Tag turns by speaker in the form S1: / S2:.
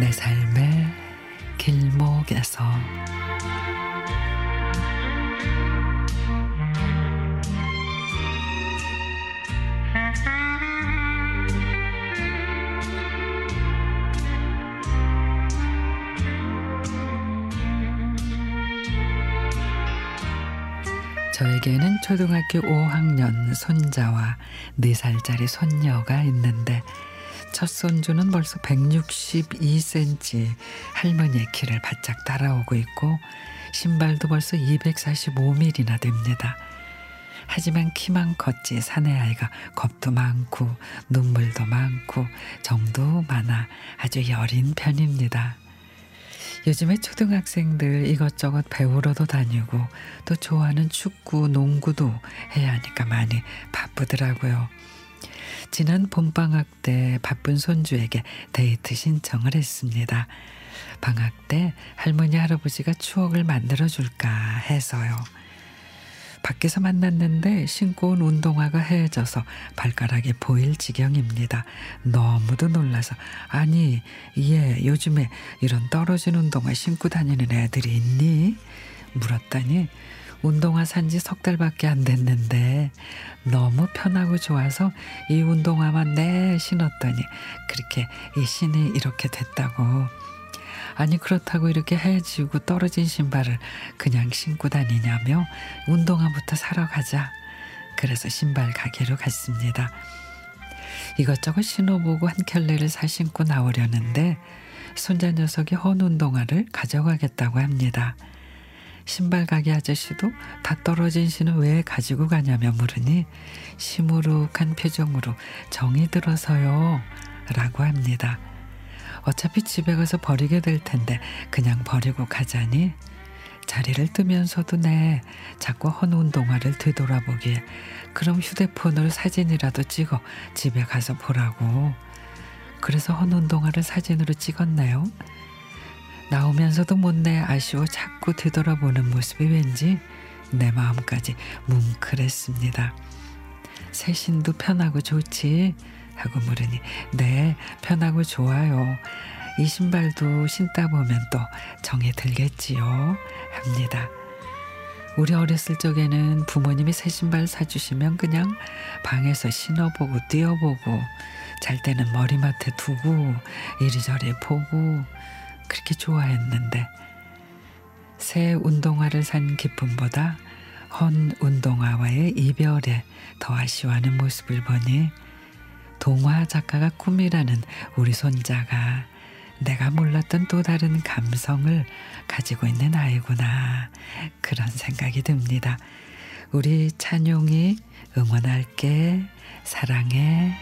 S1: 내 삶의 길목에서. 저에게는 초등학교 5학년 손자와 4살짜리 손녀가 있는데 첫 손주는 벌써 162cm 할머니의 키를 바짝 따라오고 있고 신발도 벌써 245mm나 됩니다. 하지만 키만 컸지 사내 아이가 겁도 많고 눈물도 많고 정도 많아 아주 여린 편입니다. 요즘에 초등학생들 이것저것 배우러도 다니고 또 좋아하는 축구, 농구도 해야 하니까 많이 바쁘더라고요. 지난 봄방학 때 바쁜 손주에게 데이트 신청을 했습니다. 방학 때 할머니 할아버지가 추억을 만들어 줄까 해서요. 밖에서 만났는데 신고 온 운동화가 헤어져서 발가락이 보일 지경입니다. 너무도 놀라서 아니 얘 요즘에 이런 떨어진 운동화 신고 다니는 애들이 있니? 물었더니 운동화 산 지 석 달밖에 안 됐는데 너무 편하고 좋아서 이 운동화만 내 신었더니 그렇게 이 신이 이렇게 됐다고 아니 그렇다고 이렇게 해지고 떨어진 신발을 그냥 신고 다니냐며 운동화부터 사러 가자. 그래서 신발 가게로 갔습니다. 이것저것 신어보고 한 켤레를 사 신고 나오려는데 손자 녀석이 헌 운동화를 가져가겠다고 합니다. 신발 가게 아저씨도 다 떨어진 신을 왜 가지고 가냐며 물으니 시무룩한 표정으로 정이 들어서요 라고 합니다. 어차피 집에 가서 버리게 될 텐데 그냥 버리고 가자니 자리를 뜨면서도 내 자꾸 헌 운동화를 되돌아보기에 그럼 휴대폰으로 사진이라도 찍어 집에 가서 보라고 그래서 헌 운동화를 사진으로 찍었나요? 나오면서도 못내 아쉬워 자꾸 되돌아보는 모습이 왠지 내 마음까지 뭉클했습니다. 새 신도 편하고 좋지 하고 물으니 네 편하고 좋아요. 이 신발도 신다 보면 또 정이 들겠지요 합니다. 우리 어렸을 적에는 부모님이 새 신발 사주시면 그냥 방에서 신어보고 뛰어보고 잘 때는 머리맡에 두고 이리저리 보고 그렇게 좋아했는데 새 운동화를 산 기쁨보다 헌 운동화와의 이별에 더 아쉬워하는 모습을 보니 동화 작가가 꿈이라는 우리 손자가 내가 몰랐던 또 다른 감성을 가지고 있는 아이구나 그런 생각이 듭니다. 우리 찬용이 응원할게 사랑해.